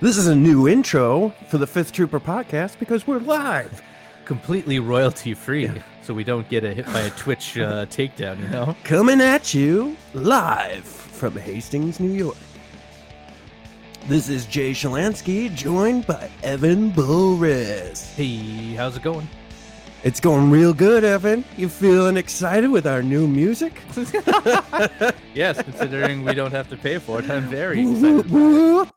This is a new intro for the Fifth Trooper podcast because we're live. completely royalty free, so we don't get a hit by a Twitch uh, takedown. You know. Coming at you live from Hastings, New York. This is Jay Shalansky, joined by Evan Bulris. Hey, how's it going? It's going real good, Evan. You feeling excited with our new music? yes, considering we don't have to pay for it, I'm very excited.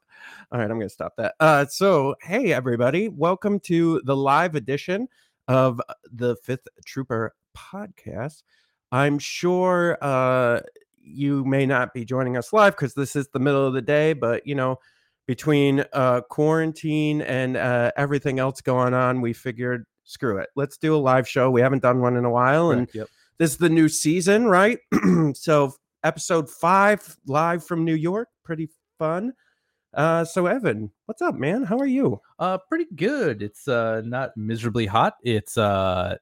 All right, I'm going to stop that. Uh, so, hey, everybody, welcome to the live edition of the Fifth Trooper podcast. I'm sure uh, you may not be joining us live because this is the middle of the day, but you know, between uh, quarantine and uh, everything else going on, we figured, screw it, let's do a live show. We haven't done one in a while, and Yep. this is the new season, right? so episode five live from New York, pretty fun. Uh, so Evan, what's up, man? How are you? Uh, pretty good. It's uh not miserably hot. It's uh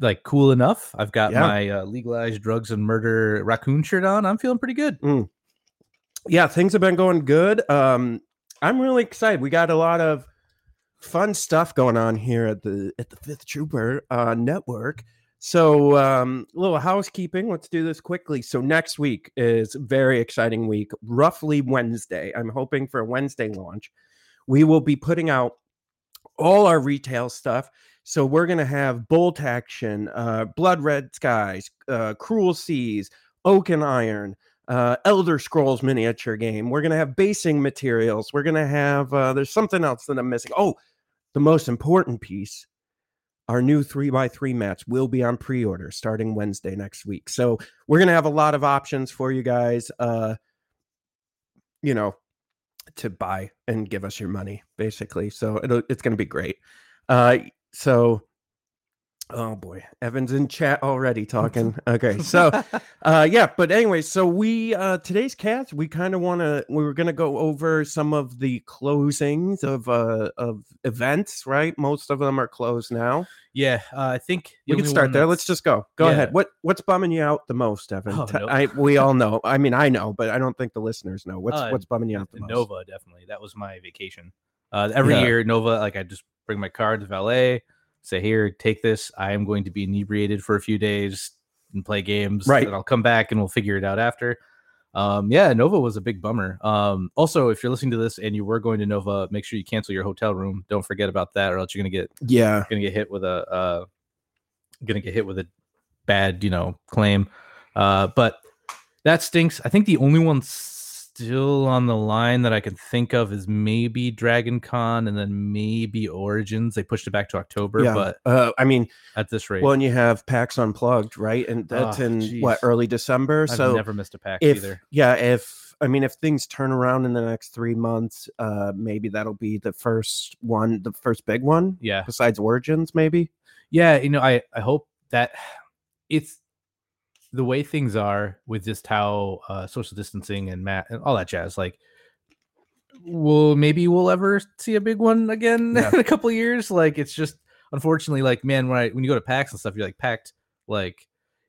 like cool enough. I've got Yeah. my uh, legalized drugs and murder raccoon shirt on. I'm feeling pretty good. Yeah, things have been going good. Um, I'm really excited. We got a lot of fun stuff going on here at the at the Fifth Trooper uh, Network. So, um, a little housekeeping. Let's do this quickly. So, next week is very exciting week. Roughly Wednesday. I'm hoping for a Wednesday launch. We will be putting out all our retail stuff. So, we're going to have Bolt Action, uh, Blood Red Skies, uh, Cruel Seas, Oak and Iron, uh, Elder Scrolls miniature game. We're going to have basing materials. We're going to have, uh, there's something else that I'm missing. Oh, the most important piece our new three by three mats will be on pre-order starting Wednesday next week. So we're gonna have a lot of options for you guys. Uh, you know, to buy and give us your money, basically. So it's gonna be great. Uh, so. Oh boy, Evan's in chat already talking. Okay, so uh yeah but anyway so we uh today's cast we kind of want to we were going to go over some of the closings of uh of events right most of them are closed now Yeah, uh, I think we can start there let's just go go Yeah. ahead what what's bumming you out the most evan Oh, no. i we all know i mean i know but i don't think the listeners know what's Uh, what's bumming you out the most Nova, definitely. That was my vacation. Uh, every Yeah. year, Nova, like I just bring my car to valet, say, "Here, take this. I am going to be inebriated for a few days and play games. Right. And I'll come back and we'll figure it out after." Um, yeah, Nova was a big bummer. Um, also, if you're listening to this and you were going to Nova, make sure you cancel your hotel room. Don't forget about that, or else you're gonna get yeah gonna get hit with a uh, gonna get hit with a bad, you know, claim. Uh, but that stinks. I think the only one still on the line that I can think of is maybe Dragon Con and then maybe Origins. They pushed it back to October, yeah but uh i mean at this rate, well and you have pax unplugged right and that's Oh, in what early december I've so never missed a pack if either. yeah if i mean if things turn around in the next three months uh maybe that'll be the first one the first big one Yeah, besides origins maybe yeah. You know, I I hope that it's the way things are with just how uh, social distancing and mat and all that jazz. Like, well, maybe we'll ever see a big one again Yeah. in a couple of years. Like, it's just unfortunately, like, man, when I when you go to PAX and stuff, you're like packed, like,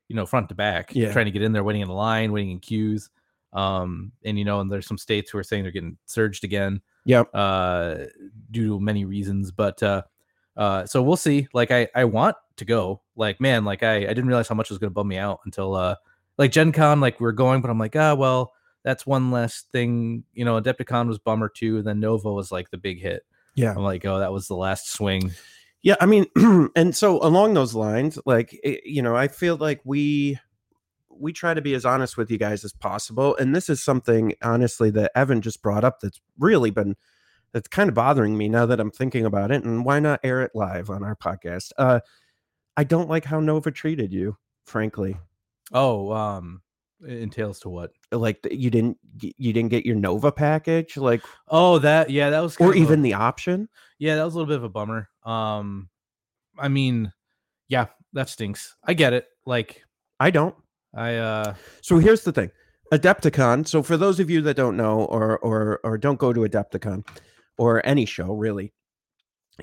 you know, front to back, Yeah. trying to get in there, waiting in line, waiting in queues. Um, and you know, and there's some states who are saying they're getting surged again yep uh due to many reasons but uh uh so we'll see like i i want to go like man like i i didn't realize how much was going to bum me out until uh like gen con like we're going but i'm like ah well that's one less thing you know adepticon was bummer too and then nova was like the big hit. Yeah. I'm like oh that was the last swing. Yeah i mean and so along those lines like it, you know i feel like we we try to be as honest with you guys as possible and this is something honestly that evan just brought up that's really been that's kind of bothering me now that i'm thinking about it and why not air it live on our podcast uh i don't like how nova treated you frankly oh um it entails to what like you didn't you didn't get your nova package like oh that yeah that was or of a- even the option yeah that was a little bit of a bummer um i mean yeah that stinks i get it like i don't i uh So here's the thing. Adepticon. So for those of you that don't know or or or don't go to Adepticon or any show really,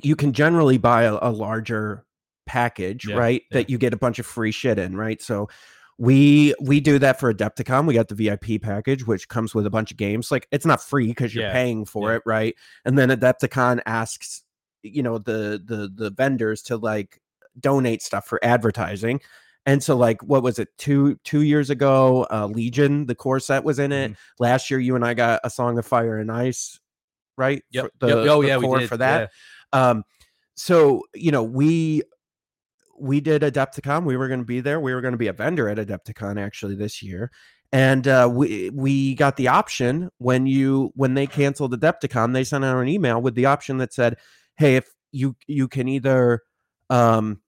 you can generally buy a, a larger package, Yeah, right? yeah. That you get a bunch of free shit in, right? So we we do that for Adepticon. We got the VIP package, which comes with a bunch of games. Like it's not free because you're Yeah, paying for it, right? And then Adepticon asks, you know, the the the vendors to like donate stuff for advertising. And so, like, what was it? Two two years ago, uh, Legion, the core set was in Mm-hmm. it. Last year, you and I got a Song of Fire and Ice, right? Yep. For yep. Oh the yeah, we did for that. Um, so you know, we we did Adepticon. We were going to be there. We were going to be a vendor at Adepticon actually this year, and uh, we we got the option when you when they canceled Adepticon, they sent out an email with the option that said, "Hey, if you you can either um,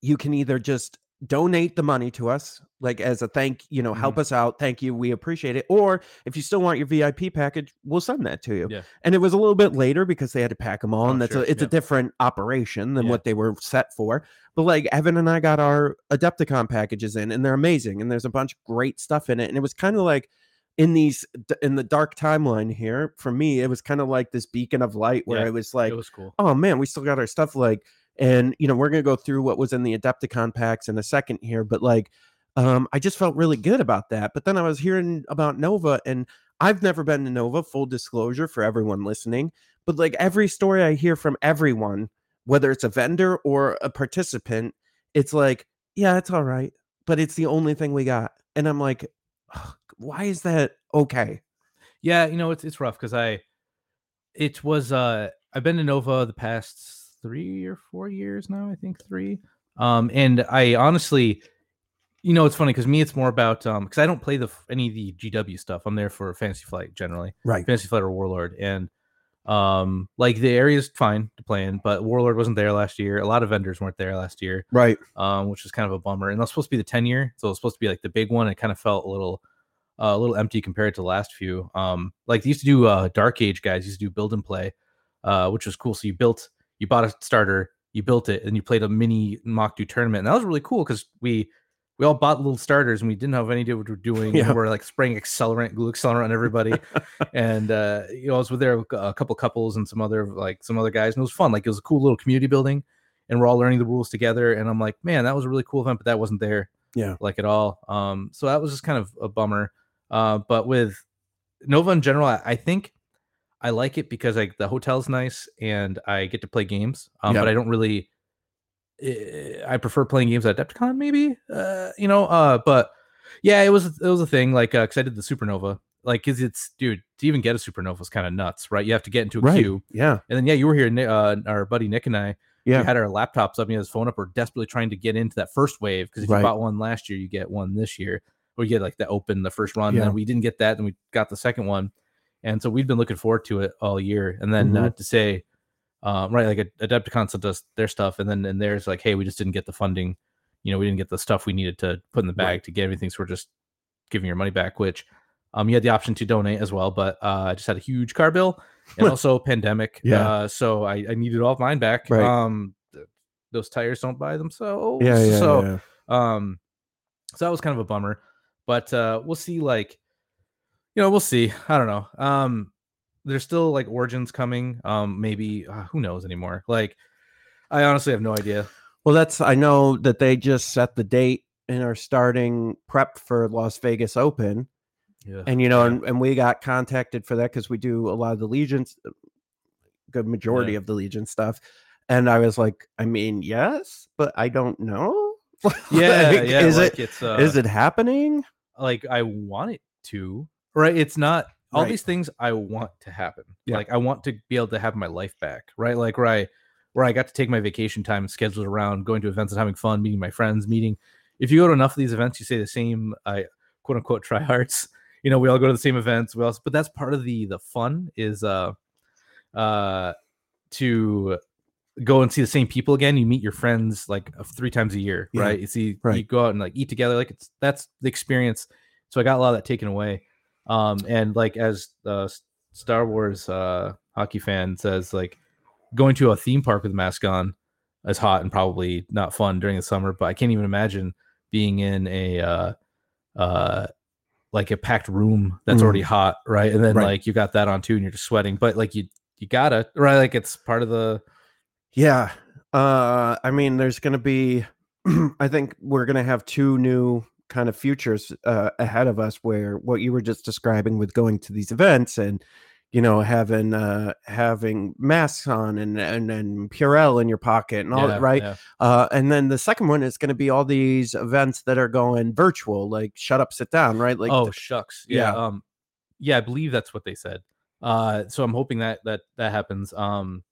you can either just donate the money to us like as a thank you know help mm-hmm. us out thank you we appreciate it or if you still want your vip package we'll send that to you Yeah. and it was a little bit later because they had to pack them all Oh, and that's sure, a, it's yeah. a different operation than Yeah. what they were set for but like evan and i got our adepticon packages in and they're amazing and there's a bunch of great stuff in it and it was kind of like in these in the dark timeline here for me it was kind of like this beacon of light where it was like it was cool. oh man, we still got our stuff like and you know, we're gonna go through what was in the Adepticon packs in a second here, but like um I just felt really good about that. But then I was hearing about Nova and I've never been to Nova, full disclosure for everyone listening. But like every story I hear from everyone, whether it's a vendor or a participant, it's like, yeah, it's all right, but it's the only thing we got. And I'm like, why is that okay? Yeah, you know, it's it's rough because I it was uh I've been to Nova the past three or four years now, I think three. Um and I honestly you know, it's funny because me, it's more about um because I don't play the any of the GW stuff. I'm there for Fantasy Flight generally, Right. Fantasy Flight or Warlord, and um like the area's fine to play in, but Warlord wasn't there last year. A lot of vendors weren't there last year, Right. um, which was kind of a bummer. And that was supposed to be the 10 year, so it's supposed to be like the big one. It kind of felt a little uh, a little empty compared to the last few. Um, like they used to do uh, Dark Age guys used to do build and play, uh, which was cool. So you built, you bought a starter, you built it, and you played a mini mock do tournament, and that was really cool because we we all bought little starters and we didn't have any idea what we were doing. Yeah. And we're like spraying accelerant, glue accelerant on everybody, and uh, you know I was with there a couple couples and some other like some other guys, and it was fun. Like it was a cool little community building, and we're all learning the rules together. And I'm like, man, that was a really cool event, but that wasn't there Yeah. like at all. Um, so that was just kind of a bummer. Uh, but with Nova in general, I, I think I like it because like the hotel's nice and I get to play games. Um, Yeah. but I don't really. eh, I prefer playing games at Adepticon, maybe. Uh, you know. Uh, but yeah, it was it was a thing. Like, uh, cause I did the Supernova. Like, cause it's dude to even get a Supernova is kind of nuts, right? You have to get into a Right. queue, Yeah. and then yeah, you were here. Uh, our buddy Nick and I Yeah. we had our laptops up he had his phone up. We're desperately trying to get into that first wave because if Right. you bought one last year, you get one this year, We get like the open the first run. Yeah. And we didn't get that, and we got the second one, and so we've been looking forward to it all year. And then Mm-hmm. uh, to say, um, right, like Adepticon sent us their stuff, and then and there's like, hey, we just didn't get the funding. You know, we didn't get the stuff we needed to put in the bag Right. to get everything, so we're just giving your money back. Which, um, you had the option to donate as well, but uh, I just had a huge car bill and also pandemic. Yeah. Uh, so I, I needed all of mine back. Right. Um, th- those tires don't buy themselves. Yeah. Yeah. So yeah. um, so that was kind of a bummer, but uh, we'll see. Like, you know, we'll see. I don't know. Um, there's still like origins coming. Um, maybe uh, who knows anymore. Like, I honestly have no idea. Well, that's I know that they just set the date and are starting prep for Las Vegas Open, Yeah. and you know, Yeah. and, and we got contacted for that because we do a lot of the Legions, good majority Yeah. of the Legion stuff, and I was like, I mean, yes, but I don't know. yeah, Like, yeah. Is like it uh, is it happening? like I want it to, right? It's not all Right. these things I want to happen. Yeah. Like I want to be able to have my life back, right? Like where I where I got to take my vacation time and schedule it around going to events and having fun, meeting my friends, meeting. If you go to enough of these events, you say the same I quote unquote tryhards. You know, we all go to the same events. We also, but that's part of the the fun is uh uh to go and see the same people again. You meet your friends like three times a year, Yeah, right? You see, you go out and like eat together. Like it's that's the experience. So I got a lot of that taken away. Um, and like as the Star Wars uh hockey fan says, like going to a theme park with a mask on is hot and probably not fun during the summer. But I can't even imagine being in a uh uh like a packed room that's Mm. already hot, right? And then Right. like you got that on too, and you're just sweating. But like you you gotta right, like it's part of the Yeah. Uh I mean there's gonna be I think we're to have two new kind of futures uh, ahead of us where what you were just describing with going to these events and you know having uh having masks on and and and Purell in your pocket and all that, right yeah. uh and then the second one is going to be all these events that are going virtual like shut up sit down right like oh th- SHUX yeah. yeah. um yeah i believe that's what they said uh so i'm hoping that that that happens um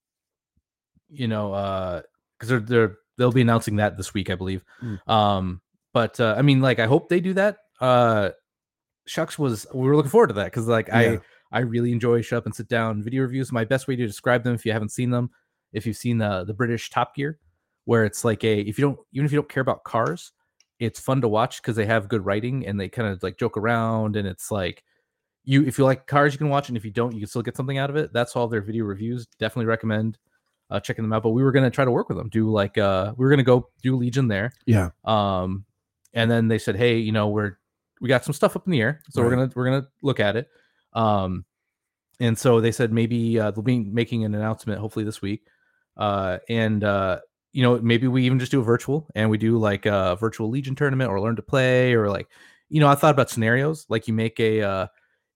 you know uh because they're they're they'll be announcing that this week i believe Mm. um but uh i mean like i hope they do that. Uh SHUX was we were looking forward to that because like Yeah. i i really enjoy shut up and sit down video reviews. My best way to describe them if you haven't seen them if you've seen the the british top gear where it's like a if you don't even if you don't care about cars it's fun to watch because they have good writing and they kind of like joke around and it's like you if you like cars you can watch and if you don't you can still get something out of it. That's all their video reviews. Definitely recommend uh, checking them out but we were going to try to work with them do like uh we were going to go do legion there. Yeah. Um and then they said hey you know we're we got some stuff up in the air so we're gonna we're gonna look at it. Um and so they said maybe uh, they'll be making an announcement hopefully this week. Uh and uh you know maybe we even just do a virtual and we do like a virtual legion tournament or learn to play or like you know i thought about scenarios like you make a uh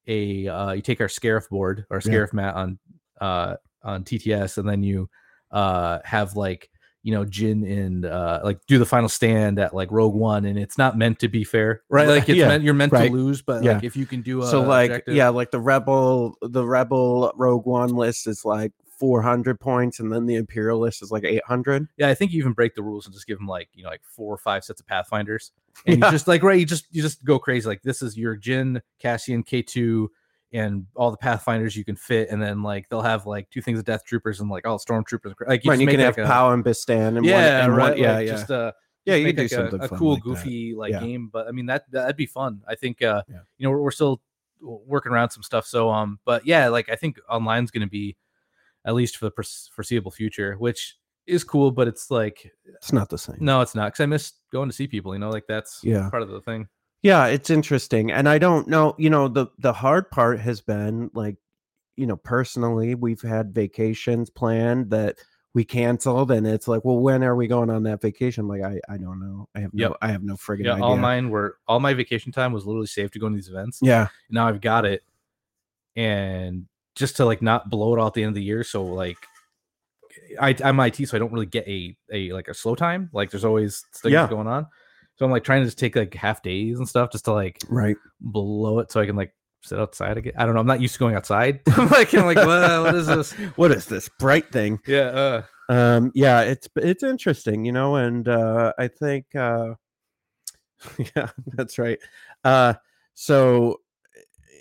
a uh you take our scarif board or Yeah. scarif mat on uh on tts and then you uh have like you know Jyn and uh like do the final stand at like rogue one and it's not meant to be fair right like it's Yeah, meant you're meant right. to lose but Yeah. like if you can do a so like objective- yeah like the rebel the rebel rogue one list is like 400 points and then the imperial list is like 800 yeah i think you even break the rules and just give them like you know like four or five sets of pathfinders and Yeah. you just like right you just you just go crazy like this is your Jyn Cassian K2 and all the pathfinders you can fit and then like they'll have like two things of death troopers and like all stormtroopers like you right just you make can like have a, Pao and bistan and yeah one, and right one, yeah like, yeah just uh yeah you make, do like, a, something a fun cool like that. goofy like Yeah. game but i mean that that'd be fun i think uh Yeah. you know we're, we're still working around some stuff so um but yeah like i think online's going to be at least for the foreseeable future which is cool but it's like it's not the same no it's not because i miss going to see people you know like that's Yeah. part of the thing Yeah, it's interesting. And I don't know, you know, the the hard part has been like, you know, personally, we've had vacations planned that we canceled and it's like, well, when are we going on that vacation? Like I I don't know. I have no Yep. I have no friggin' yeah idea. all mine were all my vacation time was literally saved to go to these events yeah. now I've got it, and just to like not blow it all at the end of the year. So like, I I'm IT, so I don't really get a a like a slow time. Like there's always things Yeah. going on. So I'm like trying to just take like half days and stuff just to like Right. blow it so I can like sit outside again. I don't know. I'm not used to going outside. I'm like I'm like well, what is this? What is this bright thing? Yeah. Uh, um yeah it's it's interesting you know and uh i think uh yeah that's right uh so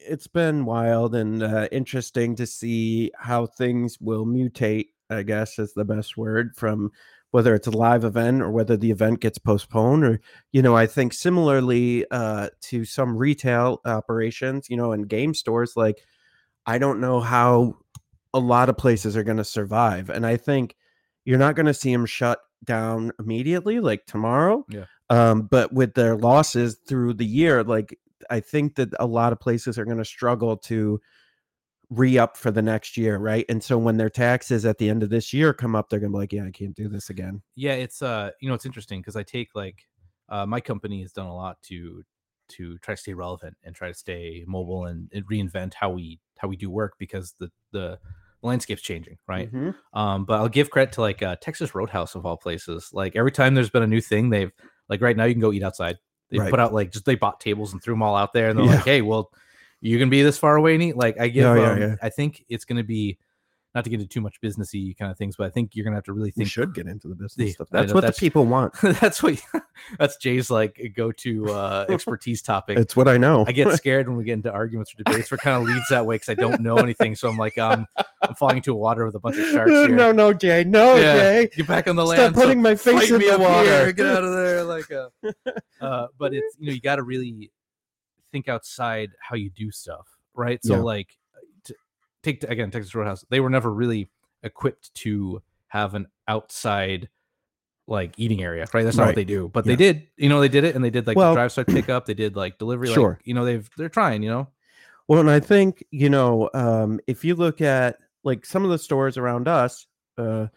it's been wild and uh, interesting to see how things will mutate i guess is the best word from whether it's a live event or whether the event gets postponed or you know i think similarly uh to some retail operations you know and game stores like i don't know how a lot of places are going to survive and i think you're not going to see them shut down immediately like tomorrow Yeah. um but with their losses through the year like i think that a lot of places are going to struggle to re-up for the next year right and so when their taxes at the end of this year come up they're to be like yeah i can't do this again yeah. It's uh, you know, it's interesting because I take like, uh, my company has done a lot to to try to stay relevant and try to stay mobile and, and reinvent how we how we do work because the the landscape's changing, right? Mhm. Um, but I'll give credit to like uh, Texas Roadhouse of all places. Like every time there's been a new thing, they've like right now you can go eat outside. They Right. put out like just they bought tables and threw them all out there, and they're Yeah. like, "Hey, well, you can be this far away and eat." Like I give, Yeah, yeah, um, yeah. I think it's going to be not to get into too much businessy kind of things, but I think you're going to have to really we think. should get into the business The- stuff that's know, what that's- the people want that's what that's Jay's like go to uh, expertise topic. it's what i know I get scared when we get into arguments or debates. We're kind of leads that way because I don't know anything. So I'm like, um, I'm falling into a water with a bunch of sharks here. no no jay no Yeah. jay Get back on the stop land. so putting my face in the water here, Get out of there. Like, uh, uh, but it's you know you got to really think outside how you do stuff, right? So Yeah. like, t- take again Texas Roadhouse. They were never really equipped to have an outside like eating area, right? That's not Right. what they do, but Yeah. they did. You know, they did it, and they did like Well- the drive side pickup. They did like delivery. Sure. Like, you know, they've they're trying. You know, Well, and I think you know, um, if you look at like some of the stores around us, uh,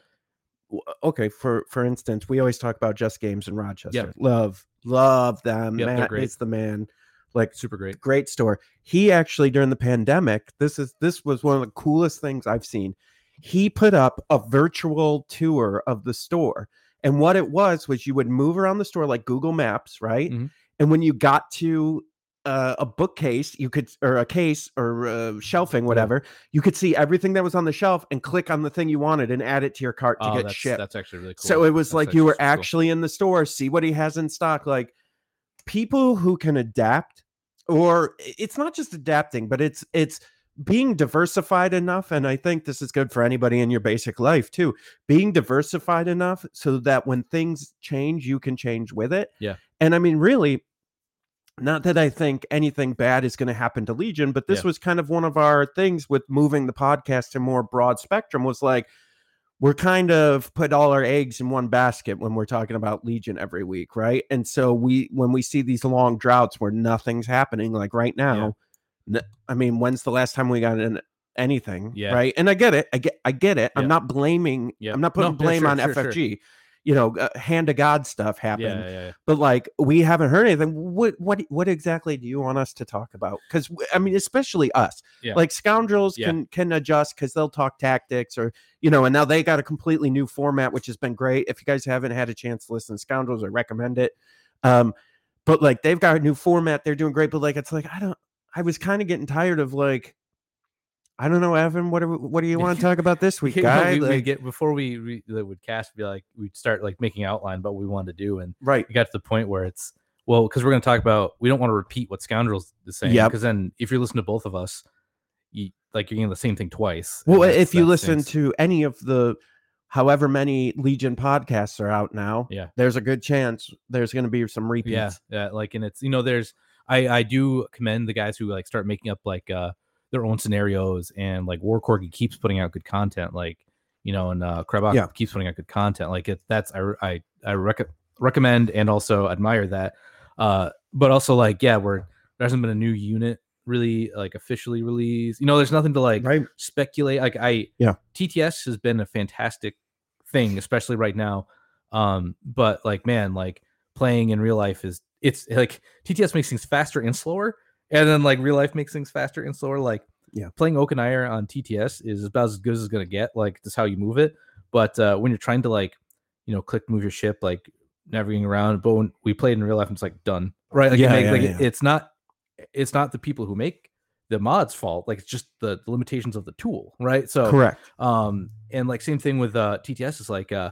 okay for for instance we always talk about just games in rochester Yep. love love them Yep, matt is the man like super great. great store he actually during the pandemic this is this was one of the coolest things i've seen he put up a virtual tour of the store and what it was was you would move around the store like google maps right Mhm. and when you got to uh, a bookcase you could or a case or uh, shelving whatever you could see everything that was on the shelf and click on the thing you wanted and add it to your cart to Oh, get that's, shipped that's actually really cool. so it was That's like you were super cool. actually in the store, see what he has in stock. Like people who can adapt, or it's not just adapting, but it's it's being diversified enough. And I think this is good for anybody in your basic life too. Being diversified enough so that when things change, you can change with it. Yeah. And I mean, really, not that I think anything bad is going to happen to Legion, but this Yeah. was kind of one of our things with moving the podcast to more broad spectrum was like, we're kind of put all our eggs in one basket when we're talking about Legion every week, right? And so we, when we see these long droughts where nothing's happening, like right now, n- I mean, when's the last time we got in anything? Yeah. Right. And I get it. I get, I get it. I'm not blaming. Yeah. I'm not putting yeah, blame sure, on sure, sure. You know, uh, hand to God stuff happened. Yeah, yeah, yeah. but like we haven't heard anything. What what what exactly do you want us to talk about? Because i mean especially us. Yeah. like scoundrels can can adjust because they'll talk tactics or you know and now they got a completely new format which has been great. If you guys haven't had a chance to listen to scoundrels i recommend it. Um but like they've got a new format. They're doing great. But like it's like i don't i was kind of getting tired of like i don't know evan what are, what do you want to talk about this week You know, guy we, we Like, get before we re, would cast be like we'd start like making outline about what we wanted to do and right we got to the point where it's well because we're going to talk about we don't want to repeat what scoundrels is saying Yep. because then if you're listening to both of us you like you're getting the same thing twice Well, if you listen to any of the however many Legion podcasts are out now, Yeah. there's a good chance there's going to be some repeats. yeah yeah like and it's you know there's i i do commend the guys who like start making up like uh their own scenarios and like war corgi keeps putting out good content like you know and uh Krebach Yeah. keeps putting out good content like it that's i i i rec- recommend and also admire that uh but also like yeah we're there hasn't been a new unit really like officially released you know there's nothing to like Right. speculate like i Yeah. tts has been a fantastic thing especially right now um but like man like playing in real life is it's like tts makes things faster and slower and then like real life makes things faster and slower like Yeah. playing Oak and Iron on tts is about as good as it's gonna get like that's how you move it but uh when you're trying to like you know click move your ship like navigating around but when we played in real life it's like done right like, it Yeah, yeah, like, yeah. it's not it's not the people who make the mods fault like it's just the limitations of the tool right so Correct. um and like same thing with uh tts is like uh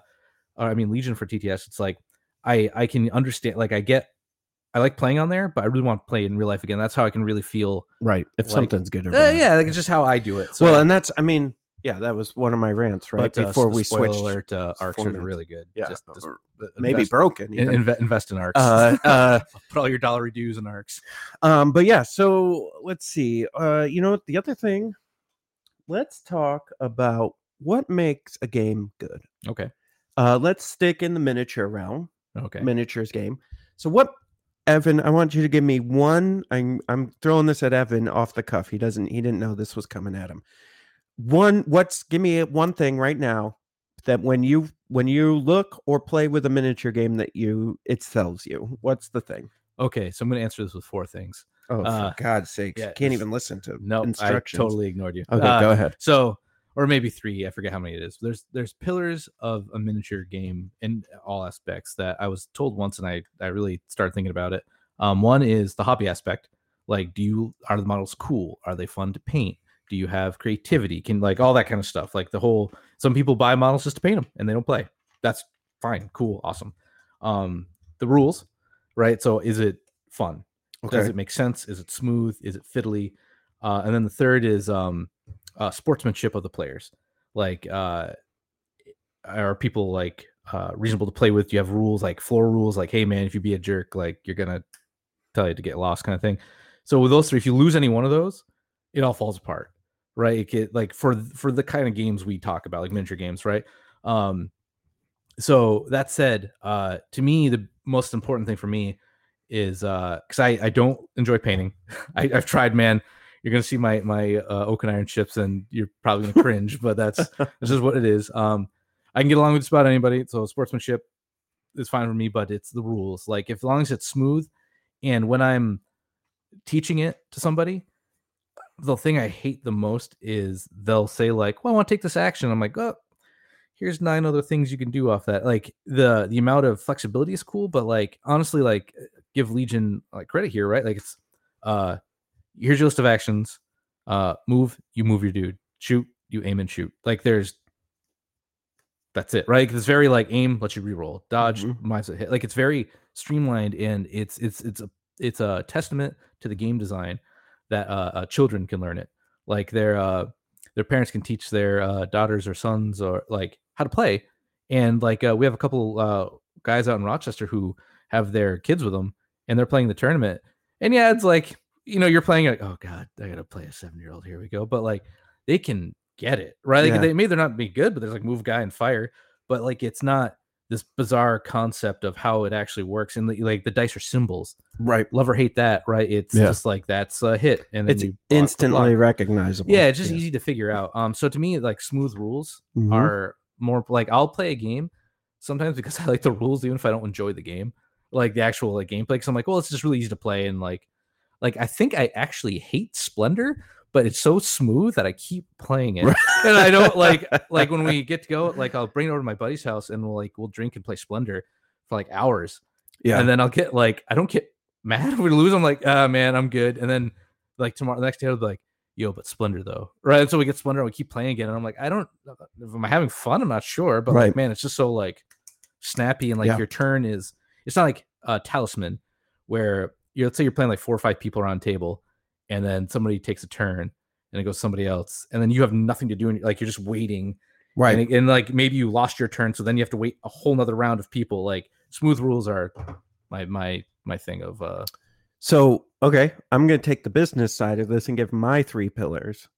or i mean legion for tts it's like i i can understand like i get i like playing on there but i really want to play in real life again that's how i can really feel Right. If like- something's good or uh, yeah like it's just how i do it so well, and that's, I mean, yeah, that was one of my rants, right? but, uh, Before s- we spoiler switched. alert uh, arcs are really good Yeah. just, just or uh, maybe invest, broken. in- even. invest in arcs Uh, uh, put all your dollar dues in arcs um, but yeah, so let's see. Uh, you know what? The other thing, let's talk about what makes a game good. okay Uh, let's stick in the miniature realm. okay miniatures game. So what Evan, I want you to give me one I'm I'm throwing this at Evan off the cuff. He doesn't he didn't know this was coming at him. One what's give me one thing right now that when you when you look or play with a miniature game that you it sells you. What's the thing? okay so i'm gonna answer this with four things Oh, Uh, God's sake. yeah, can't even listen to no i totally ignored you Okay, Uh, go ahead. So, or maybe three. I forget how many it is. There's there's pillars of a miniature game in all aspects that I was told once, and I I really started thinking about it. Um, one is the hobby aspect. Like, do you are the models cool? Are they fun to paint? Do you have creativity? Can like all that kind of stuff. Like the whole. Some people buy models just to paint them and they don't play. That's fine, cool, awesome. Um, the rules, right? So, is it fun? Okay. Does it make sense? Is it smooth? Is it fiddly? Uh, and then the third is um, uh, sportsmanship of the players. Like, uh, are people like uh, reasonable to play with? Do you have rules like floor rules? Like, hey man, if you be a jerk, like you're gonna tell you to get lost, kind of thing. So with those three, if you lose any one of those, it all falls apart, right? Get, like for for the kind of games we talk about, like miniature games, right? Um, so that said, uh, to me, the most important thing for me is uh, because I I don't enjoy painting. I, I've tried, man. You're gonna see my my uh, oak and iron chips, and you're probably gonna cringe, but that's this is what it is. Um, I can get along with just about anybody. So sportsmanship is fine for me, but it's the rules. Like if as long as it's smooth, and when I'm teaching it to somebody, the thing I hate the most is they'll say like, "Well, I want to take this action." I'm like, "Oh, here's nine other things you can do off that." Like the the amount of flexibility is cool, but like honestly, like give Legion like credit here, right? Like it's uh here's your list of actions. Uh move, you move your dude. Shoot, you aim and shoot. Like there's that's it, right? It's very like aim, let you reroll, dodge, Mhm. mindset hit. Like it's very streamlined and it's it's it's a it's a testament to the game design that uh, uh children can learn it. Like their uh their parents can teach their uh daughters or sons or like how to play. And like uh, we have a couple uh guys out in Rochester who have their kids with them and they're playing the tournament. And yeah, it's like you know, you're playing like, oh god, I gotta play a seven year old. Here we go. But like they can get it, right? Like Yeah. they may they're not be good, but there's like move guy and fire. But like it's not this bizarre concept of how it actually works. And the, like the dice are symbols. Right. Love or hate that, right? It's Yeah. just like that's a hit, and It's you block, block, instantly recognizable. Yeah, it's just easy to figure out. Um, so to me, like smooth rules Mhm. are more like I'll play a game sometimes because I like the rules, even if I don't enjoy the game, like the actual like gameplay. Because I'm like, well, it's just really easy to play, and like, like I think I actually hate Splendor, but it's so smooth that I keep playing it, and I don't like like when we get to go, like I'll bring it over to my buddy's house and we'll like we'll drink and play Splendor for like hours, yeah. and then I'll get like I don't get mad if we lose. I'm like, ah man, I'm good. And then like tomorrow, the next day, I'll be like, yo, but Splendor though, right? And so we get Splendor, and we keep playing again, and I'm like, I don't, if I'm having fun, I'm not sure, but Right. like, man, it's just so like snappy, and like Yeah. your turn is, it's not like a talisman where you let's say you're playing like four or five people around a table, and then somebody takes a turn. And it goes somebody else, and then you have nothing to do, and like you're just waiting right. and, and like maybe you lost your turn so then you have to wait a whole nother round of people like smooth rules are my my my thing of uh So, okay, I'm to take the business side of this and give my three pillars.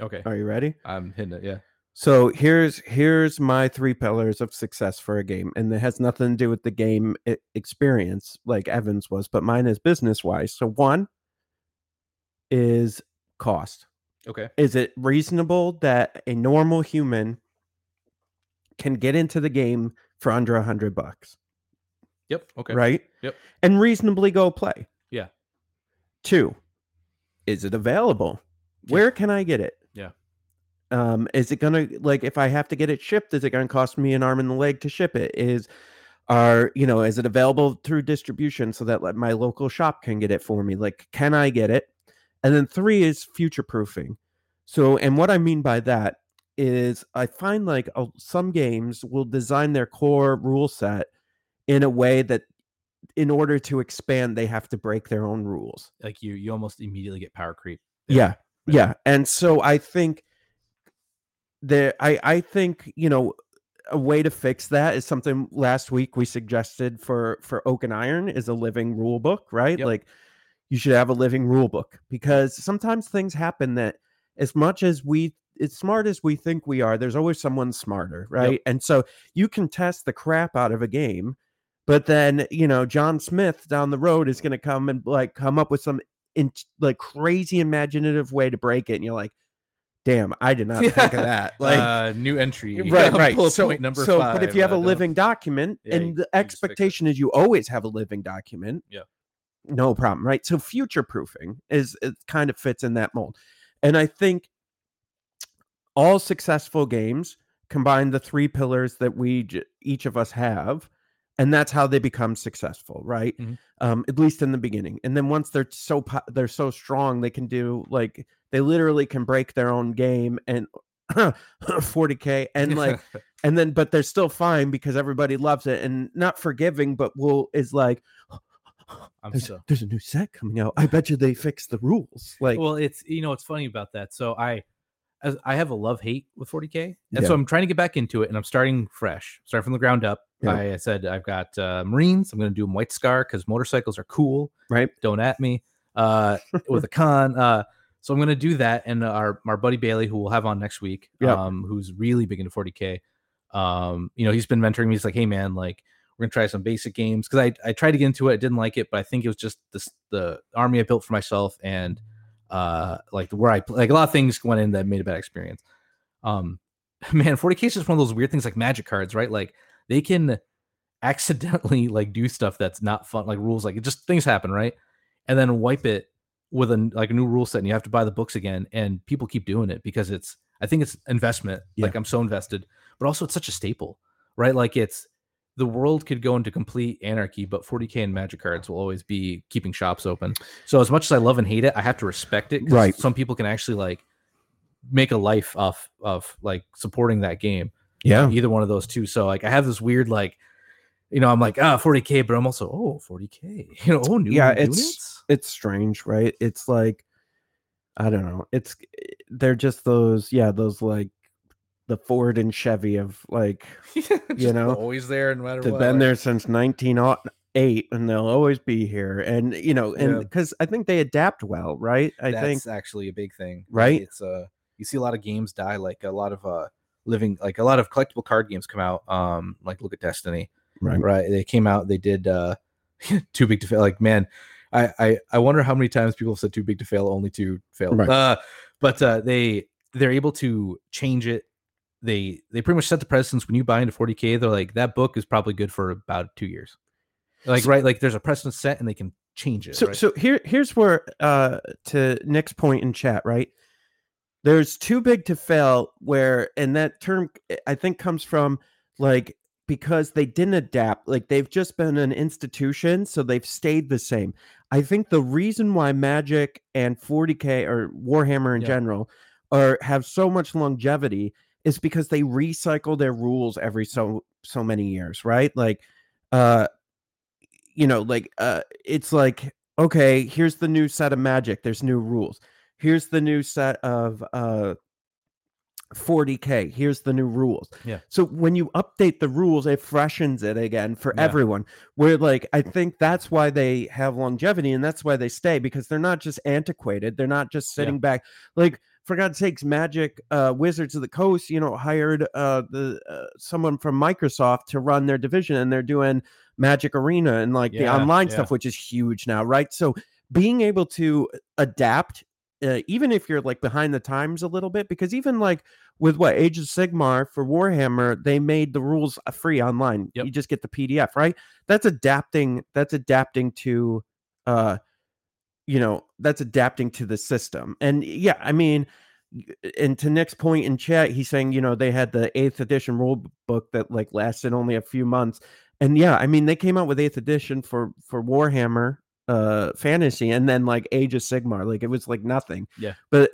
okay Are you ready? i'm hitting it yeah So here's here's my three pillars of success for a game, and it has nothing to do with the game experience like Evans was, but mine is business wise. So one is cost. okay Is it reasonable that a normal human can get into the game for under a hundred bucks? yep okay right? Yep. And reasonably go play. Yeah. Two, is it available? Yeah. Where can I get it? Yeah. Um, is it gonna like if I have to get it shipped, is it gonna cost me an arm and a leg to ship it? Is are you know, is it available through distribution so that like my local shop can get it for me? Like, can I get it? And then three is future proofing. So, and what I mean by that is I find like uh, some games will design their core rule set in a way that in order to expand they have to break their own rules like you you almost immediately get power creep yeah yeah and so i think there i i think you know a way to fix that is something last week we suggested for for oak and iron is a living rule book right? Yep. like you should have a living rule book because sometimes things happen that as much as we as smart as we think we are there's always someone smarter right? And so you can test the crap out of a game but then you know john smith down the road is going to come and like come up with some in like crazy imaginative way to break it and you're like damn i did not think of that. Like uh new entry. Right right. Bullet so, point number so five but if you have a living document Yeah, and you the just fix it. expectation is you always have a living document Yeah. no problem right? So future proofing is it kind of fits in that mold. And i think all successful games combine the three pillars that we each of us have and that's how they become successful right? Mhm. um at least in the beginning. And then once they're so they're so strong they can do like they literally can break their own game and 40k and like and then but they're still fine because everybody loves it and not forgiving but will is like i'm there's, so there's a new set coming out. I bet you they fixed the rules. Like well it's you know what's funny about that so i as i have a love hate with 40k and Yeah. so i'm trying to get back into it and i'm starting fresh starting from the ground up. Yeah. I, I said i've got uh, marines i'm going to do them white scar because motorcycles are cool. Right. Don't at me. Uh with a con uh so i'm going to do that and our our buddy bailey who we'll have on next week Yeah. um who's really big into 40k um you know he's been mentoring me he's like hey man like we're gonna try some basic games because I, I tried to get into it i didn't like it but i think it was just this the army i built for myself and uh like where i like a lot of things went in that made a bad experience um man, 40k is just one of those weird things like magic cards, right? Like they can accidentally like do stuff that's not fun, like rules, like it just things happen, right? And then wipe it with a like a new rule set, and you have to buy the books again. And people keep doing it because it's, I think it's investment. Yeah. Like I'm so invested, but also it's such a staple, right? Like it's the world could go into complete anarchy, but 40k and magic cards will always be keeping shops open. So as much as I love and hate it, I have to respect it Right. Some people can actually like make a life off of like supporting that game Yeah. either one of those two. So like I have this weird like, you know, I'm like ah 40k, but I'm also oh 40k. You know, oh new Yeah, it's- units. It's strange, right? It's like I don't know. It's they're just those yeah, those like the Ford and Chevy of like you know, always there no matter they've what. been there since 1908 and they'll always be here. And you know, and Yeah. because I think they adapt well, right? I think That's think actually a big thing, Right? It's uh, you see a lot of games die, like a lot of uh, living, like a lot of collectible card games come out. Um, like look at Destiny, right. right? They came out, they did uh, too big to fail. Like man, I I I wonder how many times people have said too big to fail, only to fail. Right. Uh, but uh, they they're able to change it. They they pretty much set the precedence when you buy into 40k. They're like that book is probably good for about two years. Like So- right, like there's a precedent set and they can change it. So right? so here here's where uh to Nick's point in chat, right? There's too big to fail where and that term I think comes from like because they didn't adapt, like they've just been an institution, so they've stayed the same. I think the reason why Magic and 40K or Warhammer in Yeah. general are have so much longevity is because they recycle their rules every so so many years, right? Like uh you know, like uh it's like okay, here's the new set of magic, there's new rules. Here's the new set of uh 40k, here's the new rules. Yeah. So when you update the rules, it freshens it again for Yeah. everyone. Where like I think that's why they have longevity and that's why they stay because they're not just antiquated, they're not just Yeah. sitting back like for God's sakes, Magic uh, Wizards of the Coast, you know, hired uh, the uh, someone from Microsoft to run their division, and they're doing Magic Arena and like the online yeah. stuff, which is huge now, right? So being able to adapt, uh, even if you're like behind the times a little bit, because even like with what Age of Sigmar for Warhammer, they made the rules uh, free online. Yep. You just get the PDF, right? That's adapting. That's adapting to, uh, you know, that's adapting to the system. And yeah, I mean, and to Nick's point in chat, he's saying, you know, they had the eighth edition rule book that like lasted only a few months. And yeah, I mean, they came out with eighth edition for for Warhammer uh fantasy and then like Age of Sigmar. Like it was like nothing. Yeah. But